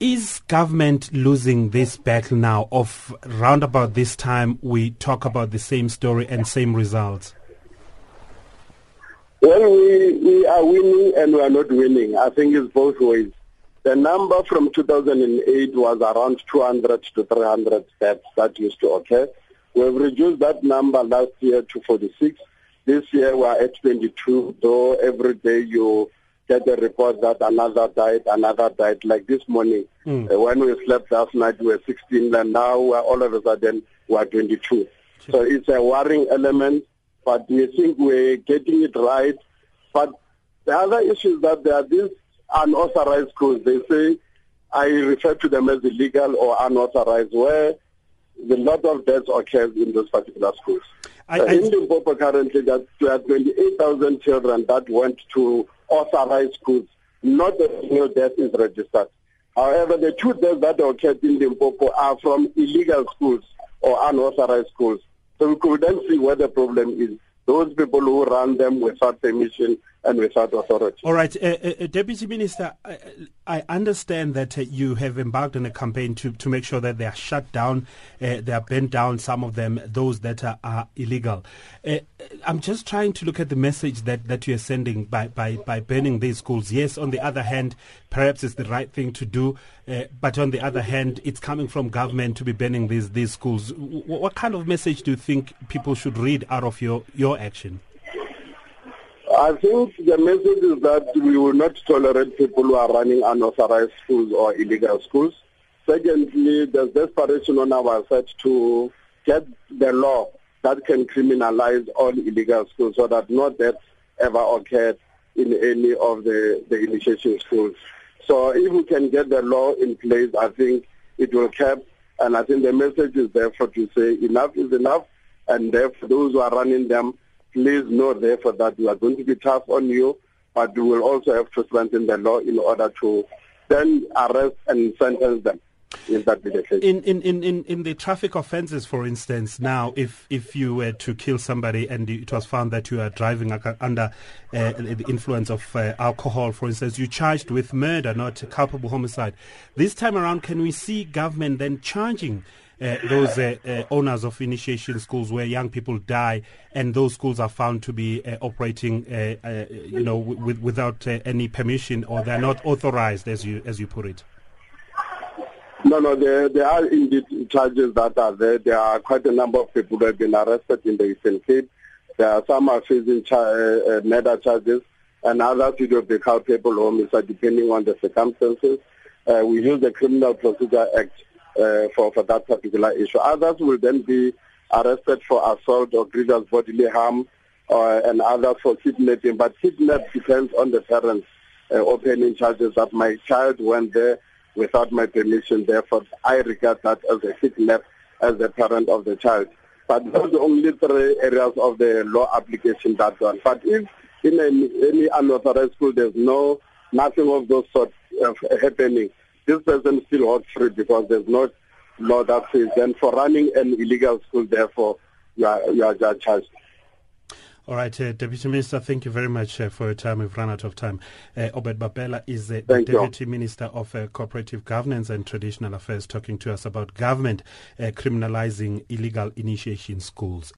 Is government losing this battle now of round about this time we talk about the same story and same results? Well, we, we are winning and we are not winning. I think it's both ways. The number from 2008 was around 200 to 300 deaths that used to occur. We've reduced that number last year to 46. This year we are at 22, though every day you get a report that another died, another died. Like this morning, mm. uh, when we slept last night, we were 16, and now we're all of a sudden we are 22. Sure. So it's a worrying element, but we think we're getting it right. But the other issue is that there are these unauthorized schools. They say, I refer to them as illegal or unauthorized, where a lot of deaths occurs in those particular schools. I, I, in Limpopo currently, that there are 28,000 children that went to authorized schools. Not a single death is registered. However, the two deaths that occurred in Limpopo are from illegal schools or unauthorized schools. So we could then see where the problem is. Those people who run them without permission and without authority. All right, uh, uh, Deputy Minister, I, I understand that uh, you have embarked on a campaign to, to make sure that they are shut down, uh, they are bent down, some of them, those that are, are illegal. Uh, I'm just trying to look at the message that, that you're sending by, by, by burning these schools. Yes, on the other hand, perhaps it's the right thing to do, uh, but on the other hand, it's coming from government to be burning these, these schools. W- what kind of message do you think people should read out of your, your action? I think the message is that we will not tolerate people who are running unauthorized schools or illegal schools. Secondly, there's desperation on our side to get the law that can criminalize all illegal schools so that no deaths ever occurred in any of the, the initiation schools. So if we can get the law in place, I think it will cap. And I think the message is therefore to say enough is enough. And therefore those who are running them please know therefore that we are going to be tough on you, but we will also have to strengthen the law in order to then arrest and sentence them. In, in, in, in, in the traffic offences, for instance, now if, if you were to kill somebody and it was found that you are driving under uh, the influence of uh, alcohol, for instance, you charged with murder, not culpable homicide. This time around, can we see government then charging uh, those uh, uh, owners of initiation schools where young people die, and those schools are found to be operating, you know, without any permission, or they're not authorized, as you as you put it. No, no, there, there are indeed charges that are there. There are quite a number of people who have been arrested in the Eastern Cape. There are some are facing uh, murder charges, and others will be culpable homicide depending on the circumstances. Uh, we use the Criminal Procedure Act uh, for, for that particular issue. Others will then be arrested for assault or grievous bodily harm uh, and others for kidnapping. But kidnapping depends on the parents uh, opening charges that my child went there without my permission. Therefore, I regard that as a kidnap as the parent of the child. But those are only three areas of the law application that one. But if in any, any unauthorized school there's no nothing of those sort of happening, this person still walks free because there's no law that says then for running an illegal school, therefore, you are, you are charged. All right, uh, Deputy Minister, thank you very much uh, for your time. We've run out of time. Uh, Obed Bapela is the Deputy you. Minister of uh, Cooperative Governance and Traditional Affairs talking to us about government uh, criminalizing illegal initiation schools.